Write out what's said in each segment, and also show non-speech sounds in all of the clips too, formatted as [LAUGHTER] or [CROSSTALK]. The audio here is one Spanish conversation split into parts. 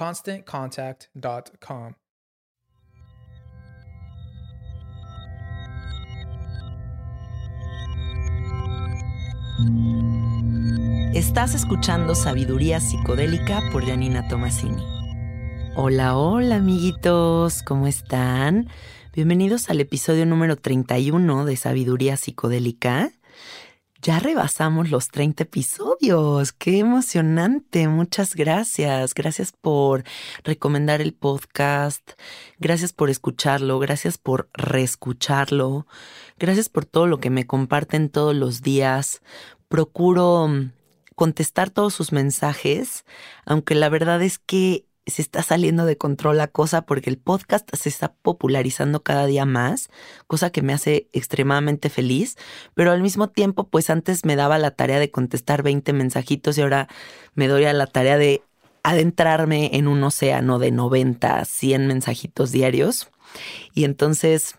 ConstantContact.com. Estás escuchando Sabiduría Psicodélica por Janina Tomasini. Hola, hola amiguitos, ¿cómo están? Bienvenidos al episodio número 31 de Sabiduría Psicodélica. Ya rebasamos los 30 episodios. ¡Qué emocionante! Muchas gracias. Gracias por recomendar el podcast. Gracias por escucharlo. Gracias por reescucharlo. Gracias por todo lo que me comparten todos los días. Procuro contestar todos sus mensajes, aunque la verdad es que se está saliendo de control la cosa porque el podcast se está popularizando cada día más, cosa que me hace extremadamente feliz, pero al mismo tiempo pues antes me daba la tarea de contestar 20 mensajitos y ahora me doy a la tarea de adentrarme en un océano de 90, 100 mensajitos diarios. Y entonces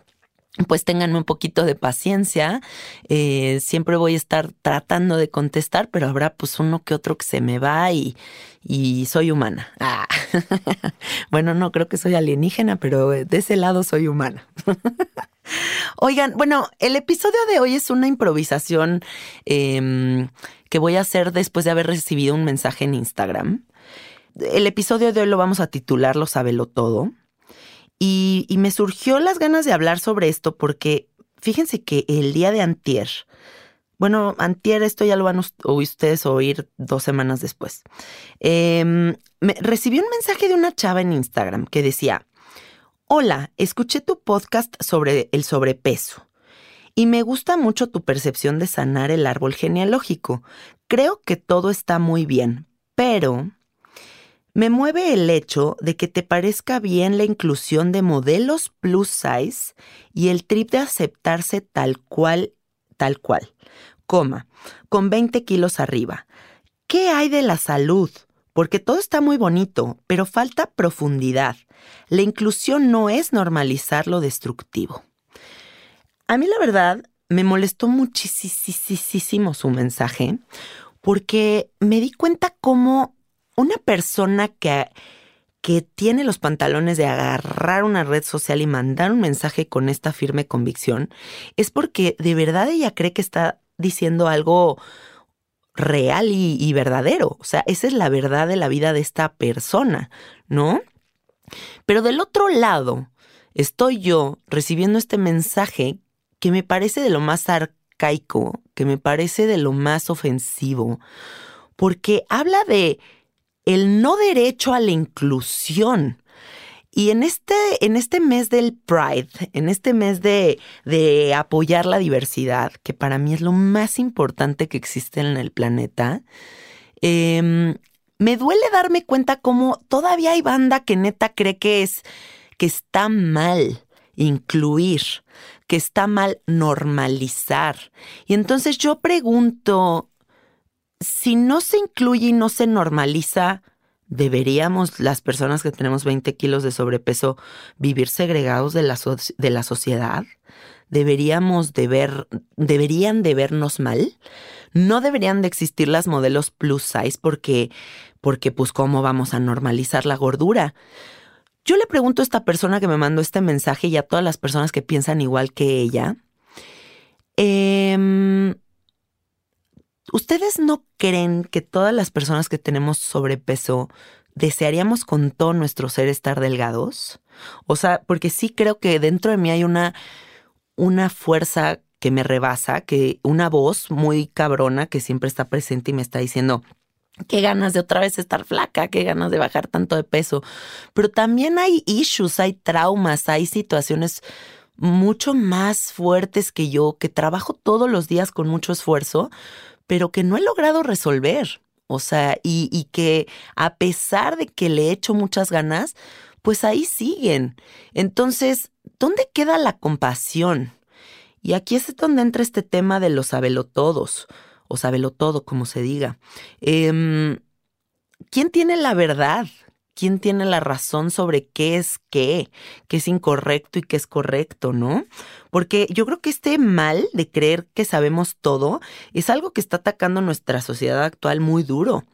pues ténganme un poquito de paciencia. Eh, siempre voy a estar tratando de contestar, pero habrá pues uno que otro que se me va y, y soy humana. Ah. [LAUGHS] bueno, no creo que soy alienígena, pero de ese lado soy humana. [LAUGHS] Oigan, bueno, el episodio de hoy es una improvisación em, que voy a hacer después de haber recibido un mensaje en Instagram. El episodio de hoy lo vamos a titular Lo sabelo todo. Y, me surgió las ganas de hablar sobre esto porque fíjense que el día de antier, bueno, antier esto ya lo van a ustedes oír dos semanas después, em, me, recibí un mensaje de una chava en Instagram que decía, hola, escuché tu podcast sobre el sobrepeso. Y me gusta mucho tu percepción de sanar el árbol genealógico. Creo que todo está muy bien, pero me mueve el hecho de que te parezca bien la inclusión de modelos plus size y el trip de aceptarse tal cual, tal cual, coma, con 20 kilos arriba. ¿Qué hay de la salud? Porque todo está muy bonito, pero falta profundidad. La inclusión no es normalizar lo destructivo. A mí la verdad me molestó muchísimo su mensaje porque me di cuenta cómo una persona que, que tiene los pantalones de agarrar una red social y mandar un mensaje con esta firme convicción es porque de verdad ella cree que está diciendo algo real y, y, verdadero. O sea, esa es la verdad de la vida de esta persona, ¿no? Pero del otro lado, estoy yo recibiendo este mensaje que me parece de lo más arcaico, que me parece de lo más ofensivo, porque habla de el no derecho a la inclusión. Y en este, en este mes del Pride, en este mes de, de, apoyar la diversidad, que para mí es lo más importante que existe en el planeta, eh, me duele darme cuenta cómo todavía hay banda que neta cree que es que está mal incluir, que está mal normalizar. Y entonces yo pregunto, si no se incluye y no se normaliza, ¿deberíamos las personas que tenemos 20 kilos de sobrepeso vivir segregados de la, de la sociedad? ¿Deberíamos de ver, deberían de vernos mal? No deberían de existir las modelos plus size porque, porque pues cómo vamos a normalizar la gordura. Yo le pregunto a esta persona que me mandó este mensaje y a todas las personas que piensan igual que ella, eh, ¿ustedes no creen que todas las personas que tenemos sobrepeso desearíamos con todo nuestro ser estar delgados? O sea, porque sí creo que dentro de mí hay una, una fuerza que me rebasa, que una voz muy cabrona que siempre está presente y me está diciendo, qué ganas de otra vez estar flaca, qué ganas de bajar tanto de peso. Pero también hay issues, hay traumas, hay situaciones mucho más fuertes que yo, que trabajo todos los días con mucho esfuerzo, pero que no he logrado resolver. O sea, y, que a pesar de que le he hecho muchas ganas, pues ahí siguen. Entonces, ¿dónde queda la compasión? Y aquí es donde entra este tema de los sabelotodos, o sabelotodo, como se diga. Eh, ¿Quién tiene la verdad? ¿Quién tiene la razón sobre qué es qué, qué es incorrecto y qué es correcto, no? Porque yo creo que este mal de creer que sabemos todo es algo que está atacando nuestra sociedad actual muy duro.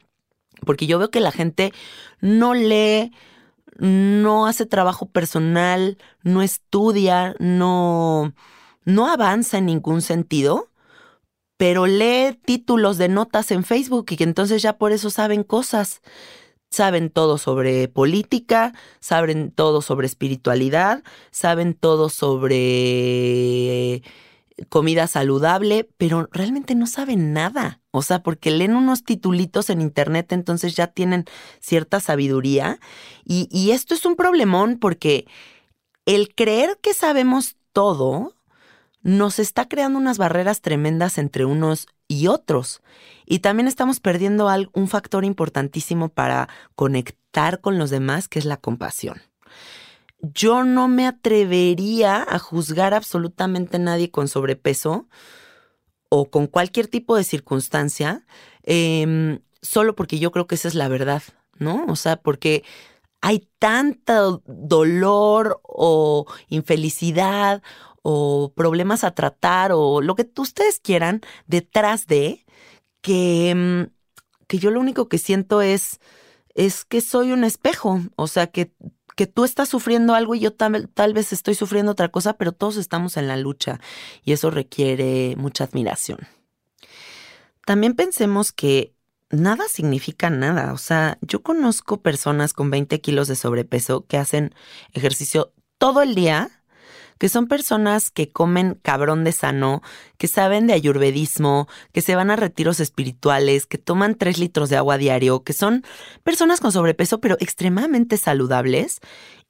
Porque yo veo que la gente no lee, no hace trabajo personal, no estudia, no no avanza en ningún sentido, pero lee títulos de notas en Facebook y que entonces ya por eso saben cosas. Saben todo sobre política, saben todo sobre espiritualidad, saben todo sobre comida saludable, pero realmente no saben nada. O sea, porque leen unos titulitos en internet, entonces ya tienen cierta sabiduría. Y, y esto es un problemón porque el creer que sabemos todo nos está creando unas barreras tremendas entre unos y otros. Y también estamos perdiendo un factor importantísimo para conectar con los demás, que es la compasión. Yo no me atrevería a juzgar absolutamente a nadie con sobrepeso o con cualquier tipo de circunstancia, em, solo porque yo creo que esa es la verdad, ¿no? O sea, porque hay tanto dolor o infelicidad o problemas a tratar o lo que ustedes quieran detrás de que, mm, que yo lo único que siento es, es que soy un espejo, o sea, que, que tú estás sufriendo algo y yo tal, tal vez estoy sufriendo otra cosa, pero todos estamos en la lucha y eso requiere mucha admiración. También pensemos que nada significa nada. O sea, yo conozco personas con 20 kilos de sobrepeso que hacen ejercicio todo el día que son personas que comen cabrón de sano, que saben de ayurvedismo, que se van a retiros espirituales, que toman tres litros de agua diario, que son personas con sobrepeso pero extremadamente saludables.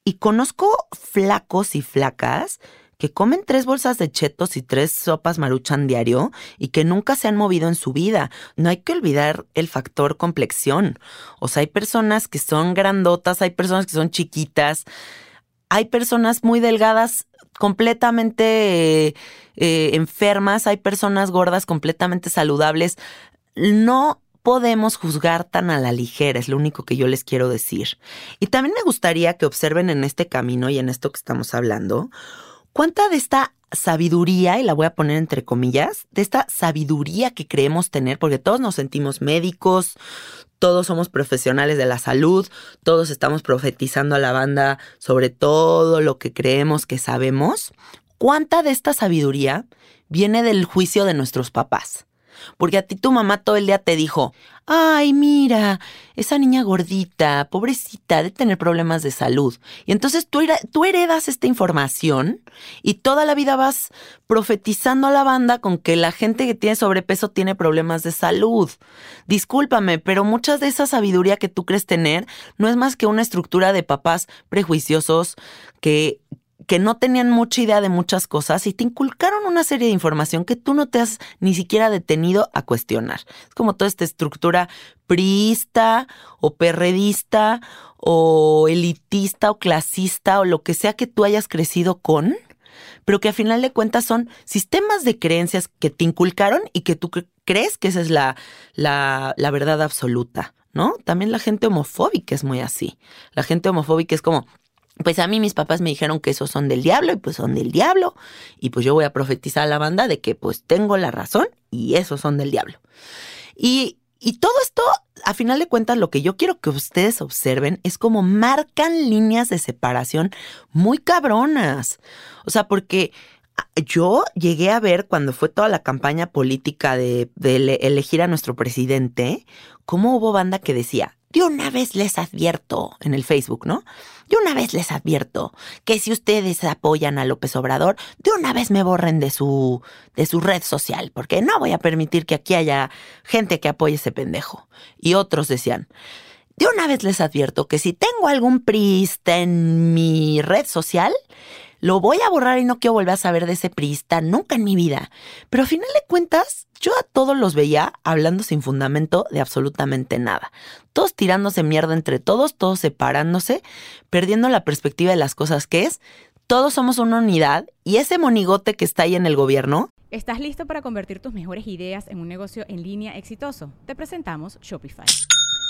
Y conozco flacos y flacas que comen tres bolsas de chetos y tres sopas maruchan diario y que nunca se han movido en su vida. No hay que olvidar el factor complexión. O sea, hay personas que son grandotas, hay personas que son chiquitas, hay personas muy delgadas completamente eh, enfermas, hay personas gordas completamente saludables. No podemos juzgar tan a la ligera, es lo único que yo les quiero decir. Y también me gustaría que observen en este camino y en esto que estamos hablando, cuánta de esta sabiduría, y la voy a poner entre comillas, de esta sabiduría que creemos tener, porque todos nos sentimos médicos, todos somos profesionales de la salud, todos estamos profetizando a la banda sobre todo lo que creemos que sabemos. ¿Cuánta de esta sabiduría viene del juicio de nuestros papás? Porque a ti tu mamá todo el día te dijo, ay, mira, esa niña gordita, pobrecita, de tener problemas de salud. Y entonces tú, tú heredas esta información y toda la vida vas profetizando a la banda con que la gente que tiene sobrepeso tiene problemas de salud. Discúlpame, pero muchas de esa sabiduría que tú crees tener no es más que una estructura de papás prejuiciosos que que no tenían mucha idea de muchas cosas y te inculcaron una serie de información que tú no te has ni siquiera detenido a cuestionar. Es como toda esta estructura priista o perredista o elitista o clasista o lo que sea que tú hayas crecido con, pero que a final de cuentas son sistemas de creencias que te inculcaron y que tú crees que esa es la, la, la verdad absoluta. ¿No? También la gente homofóbica es muy así. La gente homofóbica es como, pues a mí mis papás me dijeron que esos son del diablo y pues son del diablo y pues yo voy a profetizar a la banda de que pues tengo la razón y esos son del diablo. Y, y todo esto, a final de cuentas, lo que yo quiero que ustedes observen es cómo marcan líneas de separación muy cabronas. O sea, porque yo llegué a ver cuando fue toda la campaña política de, de elegir a nuestro presidente, cómo hubo banda que decía, de una vez les advierto en el Facebook, ¿no? De una vez les advierto que si ustedes apoyan a López Obrador, de una vez me borren de su, de su red social, porque no voy a permitir que aquí haya gente que apoye ese pendejo. Y otros decían, de una vez les advierto que si tengo algún priista en mi red social, lo voy a borrar y no quiero volver a saber de ese priista nunca en mi vida. Pero a final de cuentas, yo a todos los veía hablando sin fundamento de absolutamente nada. Todos tirándose mierda entre todos, todos separándose, perdiendo la perspectiva de las cosas que es. Todos somos una unidad y ese monigote que está ahí en el gobierno. ¿Estás listo para convertir tus mejores ideas en un negocio en línea exitoso? Te presentamos Shopify.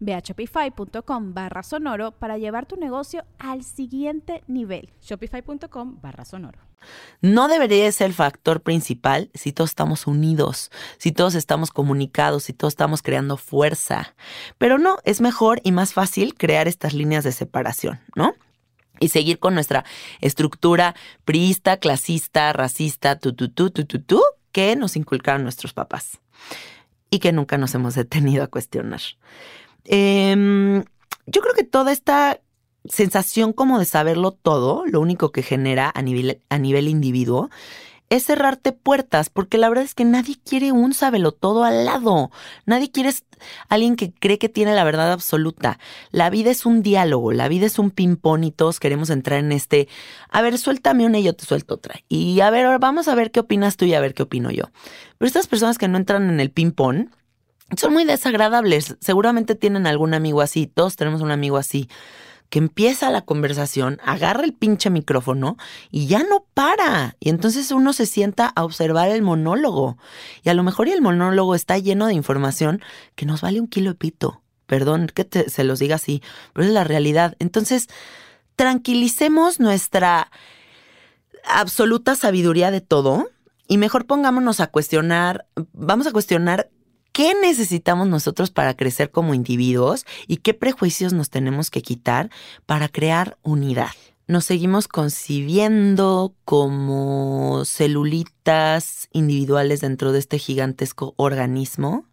Ve a shopify.com barra sonoro para llevar tu negocio al siguiente nivel. Shopify.com barra sonoro. No debería ser el factor principal si todos estamos unidos, si todos estamos comunicados, si todos estamos creando fuerza. Pero no, es mejor y más fácil crear estas líneas de separación, ¿no? y seguir con nuestra estructura priista, clasista, racista, tu, tu, tu, tu, tu, tu, que nos inculcaron nuestros papás y que nunca nos hemos detenido a cuestionar. Em, yo creo que toda esta sensación como de saberlo todo, lo único que genera a nivel, a nivel individuo, es cerrarte puertas, porque la verdad es que nadie quiere un sábelo todo al lado. Nadie quiere alguien que cree que tiene la verdad absoluta. La vida es un diálogo, la vida es un ping-pong y todos queremos entrar en este, a ver, suéltame una y yo te suelto otra. Y a ver, vamos a ver qué opinas tú y a ver qué opino yo. Pero estas personas que no entran en el ping-pong son muy desagradables. Seguramente tienen algún amigo así, todos tenemos un amigo así que empieza la conversación, agarra el pinche micrófono y ya no para. Y entonces uno se sienta a observar el monólogo. Y a lo mejor el monólogo está lleno de información que nos vale un kilo de pito. Perdón que se los diga así, pero es la realidad. Entonces, tranquilicemos nuestra absoluta sabiduría de todo y mejor pongámonos a cuestionar, vamos a cuestionar qué necesitamos nosotros para crecer como individuos y qué prejuicios nos tenemos que quitar para crear unidad. Nos seguimos concibiendo como celulitas individuales dentro de este gigantesco organismo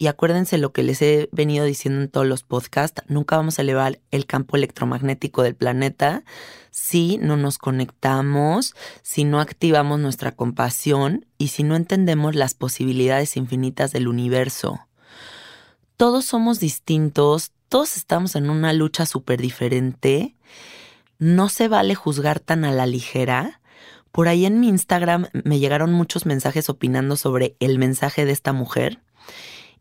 y acuérdense lo que les he venido diciendo en todos los podcasts, nunca vamos a elevar el campo electromagnético del planeta si no nos conectamos, si no activamos nuestra compasión y si no entendemos las posibilidades infinitas del universo. Todos somos distintos, todos estamos en una lucha súper diferente. No se vale juzgar tan a la ligera por ahí en mi Instagram me llegaron muchos mensajes opinando sobre el mensaje de esta mujer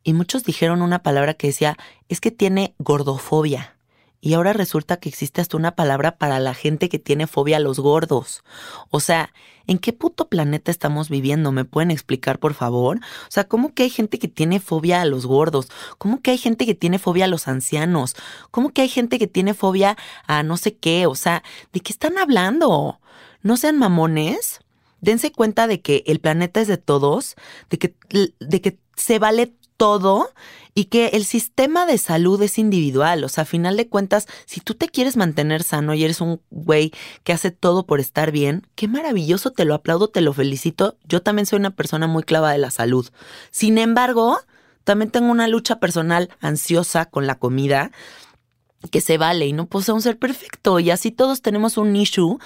y muchos dijeron una palabra que decía, es que tiene gordofobia. Y ahora resulta que existe hasta una palabra para la gente que tiene fobia a los gordos. O sea, ¿en qué puto planeta estamos viviendo? ¿Me pueden explicar, por favor? O sea, ¿cómo que hay gente que tiene fobia a los gordos? ¿Cómo que hay gente que tiene fobia a los ancianos? ¿Cómo que hay gente que tiene fobia a no sé qué? O sea, ¿de qué están hablando? No sean mamones. Dense cuenta de que el planeta es de todos, de que, de que se vale todo y que el sistema de salud es individual. O sea, a final de cuentas, si tú te quieres mantener sano y eres un güey que hace todo por estar bien, qué maravilloso, te lo aplaudo, te lo felicito. Yo también soy una persona muy clava de la salud. Sin embargo, también tengo una lucha personal ansiosa con la comida que se vale y no puedo un ser perfecto y así todos tenemos un issue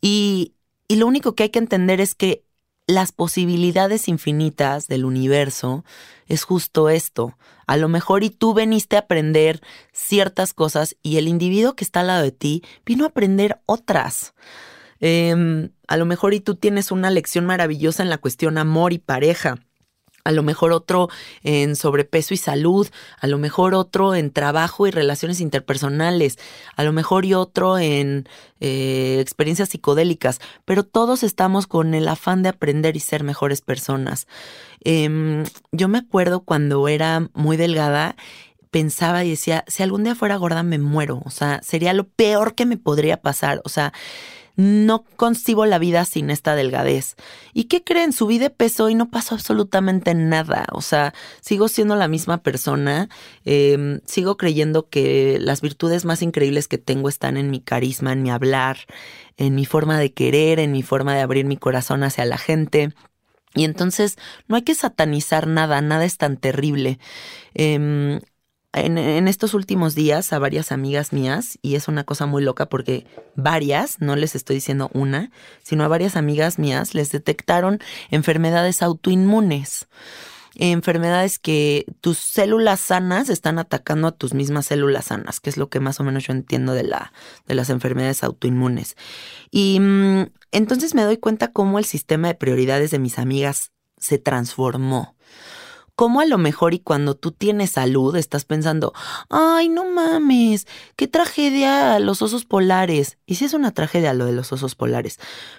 y, y lo único que hay que entender es que las posibilidades infinitas del universo es justo esto. A lo mejor y tú veniste a aprender ciertas cosas y el individuo que está al lado de ti vino a aprender otras. Em, a lo mejor y tú tienes una lección maravillosa en la cuestión amor y pareja a lo mejor otro en sobrepeso y salud, a lo mejor otro en trabajo y relaciones interpersonales, a lo mejor y otro en eh, experiencias psicodélicas, pero todos estamos con el afán de aprender y ser mejores personas. Em, yo me acuerdo cuando era muy delgada, pensaba y decía, si algún día fuera gorda me muero, o sea, sería lo peor que me podría pasar, o sea, no concibo la vida sin esta delgadez. ¿Y qué creen? Subí de peso y no pasó absolutamente nada. O sea, sigo siendo la misma persona. Em, sigo creyendo que las virtudes más increíbles que tengo están en mi carisma, en mi hablar, en mi forma de querer, en mi forma de abrir mi corazón hacia la gente. Y entonces no hay que satanizar nada, nada es tan terrible. Em, en, estos últimos días a varias amigas mías, y es una cosa muy loca porque varias, no les estoy diciendo una, sino a varias amigas mías les detectaron enfermedades autoinmunes. Enfermedades que tus células sanas están atacando a tus mismas células sanas, que es lo que más o menos yo entiendo de, la, de las enfermedades autoinmunes. Y mm, entonces me doy cuenta cómo el sistema de prioridades de mis amigas se transformó cómo a lo mejor y cuando tú tienes salud estás pensando, ay, no mames, qué tragedia los osos polares. Y sí es una tragedia lo de los osos polares,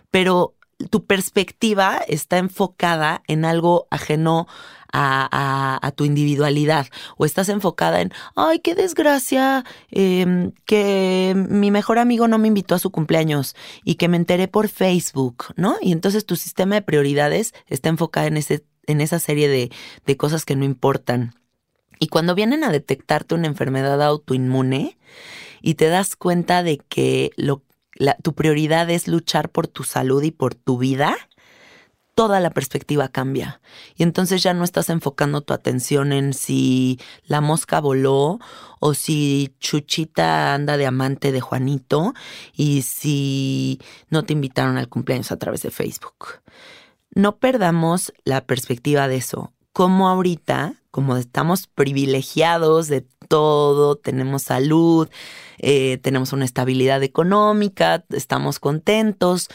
pero tu perspectiva está enfocada en algo ajeno a, tu individualidad o estás enfocada en, ay, qué desgracia em, que mi mejor amigo no me invitó a su cumpleaños y que me enteré por Facebook, ¿no? Y entonces tu sistema de prioridades está enfocado en ese en esa serie de, de cosas que no importan. Y cuando vienen a detectarte una enfermedad autoinmune y te das cuenta de que lo, tu prioridad es luchar por tu salud y por tu vida, toda la perspectiva cambia. Y entonces ya no estás enfocando tu atención en si la mosca voló o si Chuchita anda de amante de Juanito y si no te invitaron al cumpleaños a través de Facebook no perdamos la perspectiva de eso. Como ahorita, como estamos privilegiados de todo, tenemos salud, eh, tenemos una estabilidad económica, estamos contentos,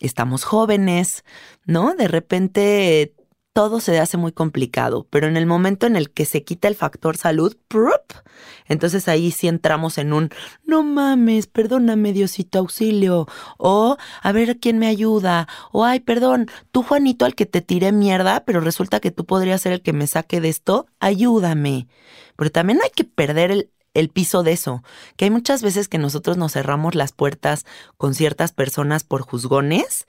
estamos jóvenes, ¿no? De repente todo se hace muy complicado, pero en el momento en el que se quita el factor salud, entonces ahí sí entramos en un, no mames, perdóname Diosito auxilio, o a ver quién me ayuda, o ay, perdón, tú Juanito al que te tiré mierda, pero resulta que tú podrías ser el que me saque de esto, ayúdame. Pero también hay que perder el, el piso de eso, que hay muchas veces que nosotros nos cerramos las puertas con ciertas personas por juzgones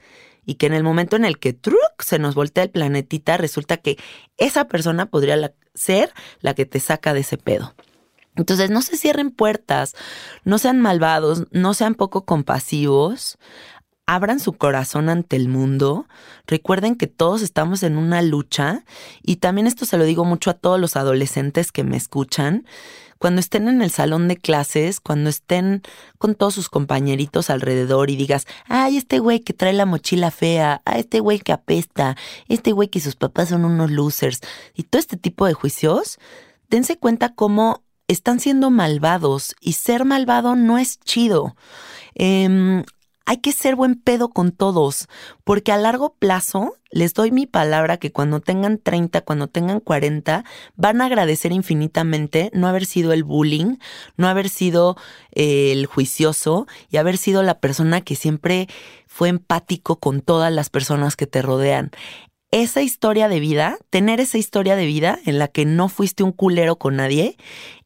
y que en el momento en el que truc se nos voltea el planetita, resulta que esa persona podría ser la que te saca de ese pedo. Entonces, no se cierren puertas, no sean malvados, no sean poco compasivos, abran su corazón ante el mundo, recuerden que todos estamos en una lucha y también esto se lo digo mucho a todos los adolescentes que me escuchan, cuando estén en el salón de clases, cuando estén con todos sus compañeritos alrededor y digas, ay, este güey que trae la mochila fea, ay, este güey que apesta, este güey que sus papás son unos losers, y todo este tipo de juicios, dense cuenta cómo están siendo malvados y ser malvado no es chido. Em, hay que ser buen pedo con todos, porque a largo plazo les doy mi palabra que cuando tengan 30, cuando tengan 40, van a agradecer infinitamente no haber sido el bullying, no haber sido eh, el juicioso y haber sido la persona que siempre fue empático con todas las personas que te rodean. Esa historia de vida, tener esa historia de vida en la que no fuiste un culero con nadie,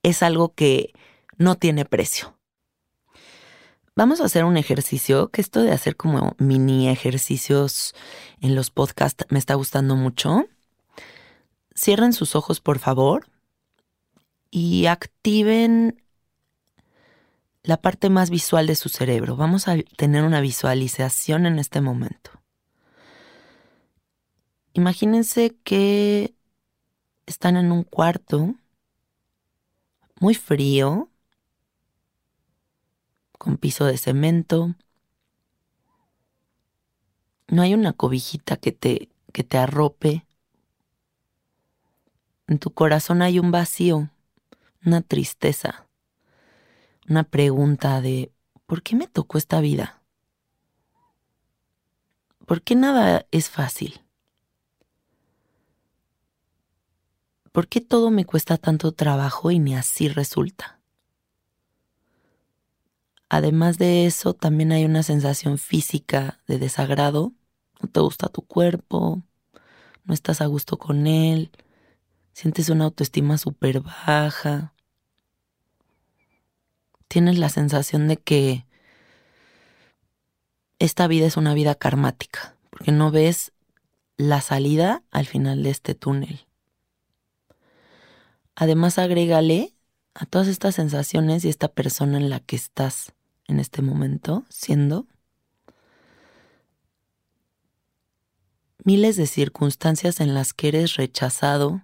es algo que no tiene precio. Vamos a hacer un ejercicio, que esto de hacer como mini ejercicios en los podcasts me está gustando mucho. Cierren sus ojos, por favor, y activen la parte más visual de su cerebro. Vamos a tener una visualización en este momento. Imagínense que están en un cuarto muy frío, con piso de cemento. No hay una cobijita que te, que te arrope. En tu corazón hay un vacío, una tristeza, una pregunta de ¿por qué me tocó esta vida? ¿Por qué nada es fácil? ¿Por qué todo me cuesta tanto trabajo y ni así resulta? Además de eso, también hay una sensación física de desagrado. No te gusta tu cuerpo, no estás a gusto con él, sientes una autoestima súper baja. Tienes la sensación de que esta vida es una vida karmática, porque no ves la salida al final de este túnel. Además, agrégale a todas estas sensaciones y esta persona en la que estás en este momento, siendo miles de circunstancias en las que eres rechazado,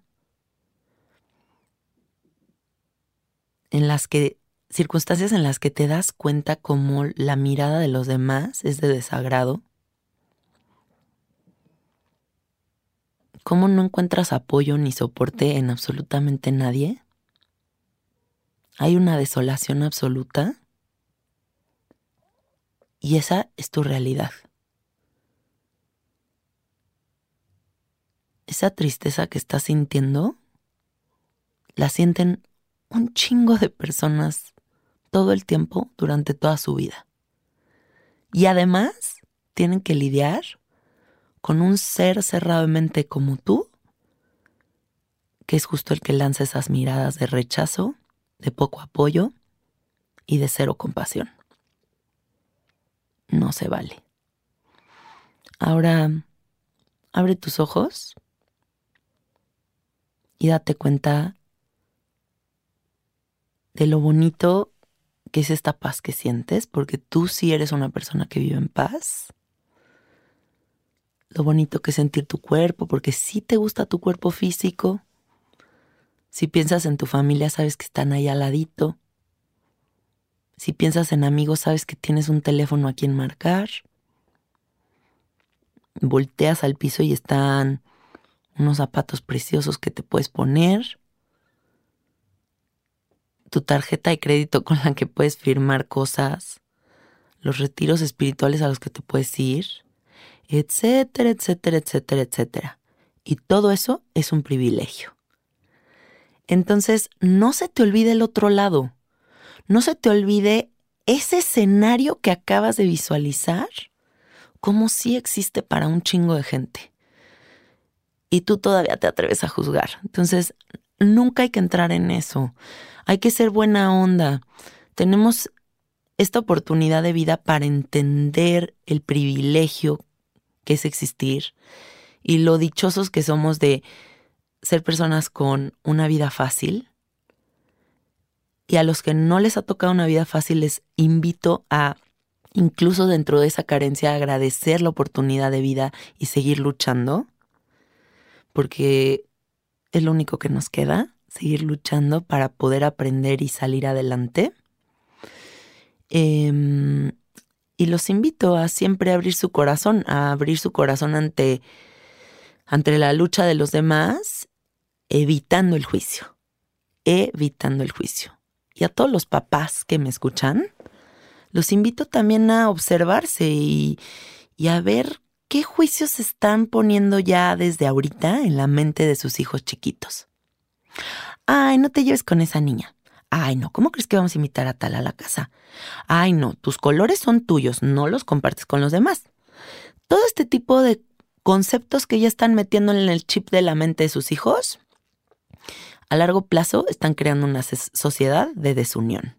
en las que circunstancias en las que te das cuenta como la mirada de los demás es de desagrado, cómo no encuentras apoyo ni soporte en absolutamente nadie, hay una desolación absoluta y esa es tu realidad. Esa tristeza que estás sintiendo, la sienten un chingo de personas todo el tiempo durante toda su vida. Y además tienen que lidiar con un ser cerrado de mente como tú, que es justo el que lanza esas miradas de rechazo, de poco apoyo y de cero compasión no se vale. Ahora, abre tus ojos y date cuenta de lo bonito que es esta paz que sientes, porque tú sí eres una persona que vive en paz. Lo bonito que es sentir tu cuerpo, porque sí te gusta tu cuerpo físico. Si piensas en tu familia, sabes que están ahí al ladito. Si piensas en amigos, sabes que tienes un teléfono a quien marcar. Volteas al piso y están unos zapatos preciosos que te puedes poner. Tu tarjeta de crédito [LAUGHS] con la que puedes firmar cosas. Los retiros espirituales a los que te puedes ir. Etcétera, etcétera, etcétera, etcétera. Y todo eso es un privilegio. Entonces, no se te olvide el otro lado no se te olvide ese escenario que acabas de visualizar como si existe para un chingo de gente. Y tú todavía te atreves a juzgar. Entonces, nunca hay que entrar en eso. Hay que ser buena onda. Tenemos esta oportunidad de vida para entender el privilegio que es existir y lo dichosos que somos de ser personas con una vida fácil, y a los que no les ha tocado una vida fácil les invito a, incluso dentro de esa carencia, agradecer la oportunidad de vida y seguir luchando, porque es lo único que nos queda, seguir luchando para poder aprender y salir adelante. Em, y los invito a siempre abrir su corazón, a abrir su corazón ante, ante la lucha de los demás, evitando el juicio, evitando el juicio y a todos los papás que me escuchan, los invito también a observarse y, y a ver qué juicios están poniendo ya desde ahorita en la mente de sus hijos chiquitos. Ay, no te lleves con esa niña. Ay, no, ¿cómo crees que vamos a invitar a tal a la casa? Ay, no, tus colores son tuyos, no los compartes con los demás. Todo este tipo de conceptos que ya están metiendo en el chip de la mente de sus hijos, a largo plazo están creando una sociedad de desunión.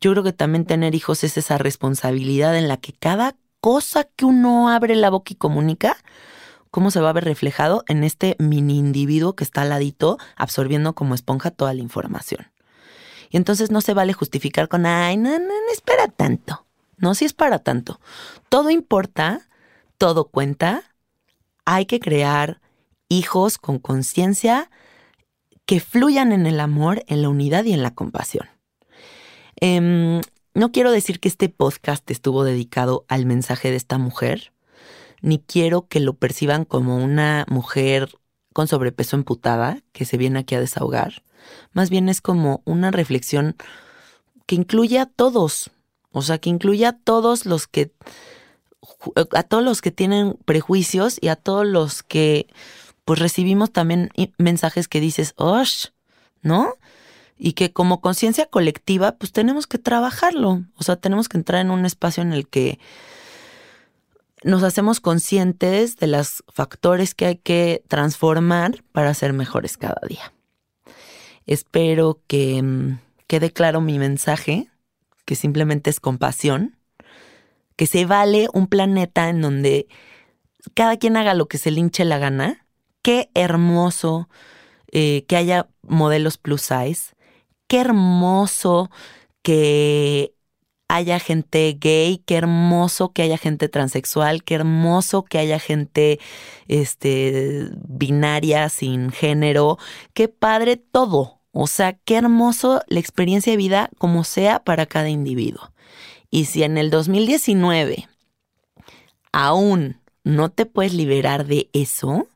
Yo creo que también tener hijos es esa responsabilidad en la que cada cosa que uno abre la boca y comunica, cómo se va a ver reflejado en este mini individuo que está al ladito absorbiendo como esponja toda la información. Y entonces no se vale justificar con, ay, no, no, no es para tanto. No, si es para tanto. Todo importa, todo cuenta. Hay que crear hijos con conciencia que fluyan en el amor, en la unidad y en la compasión. Em, no quiero decir que este podcast estuvo dedicado al mensaje de esta mujer, ni quiero que lo perciban como una mujer con sobrepeso emputada que se viene aquí a desahogar. Más bien es como una reflexión que incluye a todos, o sea, que incluye a todos los que a todos los que tienen prejuicios y a todos los que pues recibimos también mensajes que dices, "Osh", ¿no? Y que como conciencia colectiva, pues tenemos que trabajarlo. O sea, tenemos que entrar en un espacio en el que nos hacemos conscientes de los factores que hay que transformar para ser mejores cada día. Espero que mm, quede claro mi mensaje, que simplemente es compasión, que se vale un planeta en donde cada quien haga lo que se le hinche la gana. Qué hermoso eh, que haya modelos plus size. Qué hermoso que haya gente gay, qué hermoso que haya gente transexual, qué hermoso que haya gente este, binaria, sin género, qué padre todo. O sea, qué hermoso la experiencia de vida como sea para cada individuo. Y si en el 2019 aún no te puedes liberar de eso,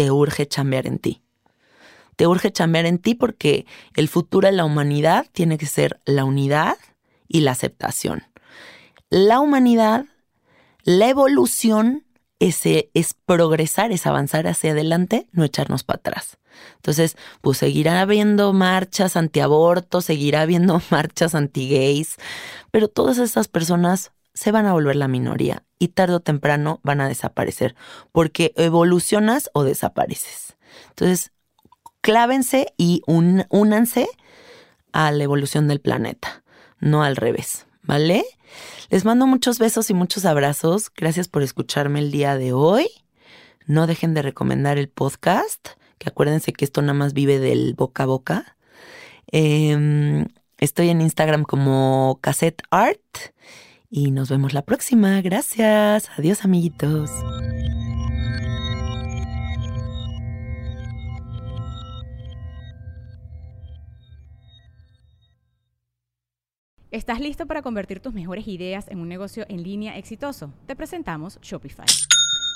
te urge chambear en ti. Te urge chambear en ti porque el futuro de la humanidad tiene que ser la unidad y la aceptación. La humanidad, la evolución es, es progresar, es avanzar hacia adelante, no echarnos para atrás. Entonces, pues seguirá habiendo marchas antiaborto, seguirá habiendo [LAUGHS] marchas anti-gays, pero todas estas personas se van a volver la minoría y tarde o temprano van a desaparecer, porque evolucionas o desapareces. Entonces, clávense y únanse a la evolución del planeta no al revés, ¿vale? Les mando muchos besos y muchos abrazos. Gracias por escucharme el día de hoy. No dejen de recomendar el podcast, que acuérdense que esto nada más vive del boca a boca. Em, estoy en Instagram como Cassette Art y nos vemos la próxima. Gracias. Adiós, amiguitos. ¿Estás listo para convertir tus mejores ideas en un negocio en línea exitoso? Te presentamos Shopify.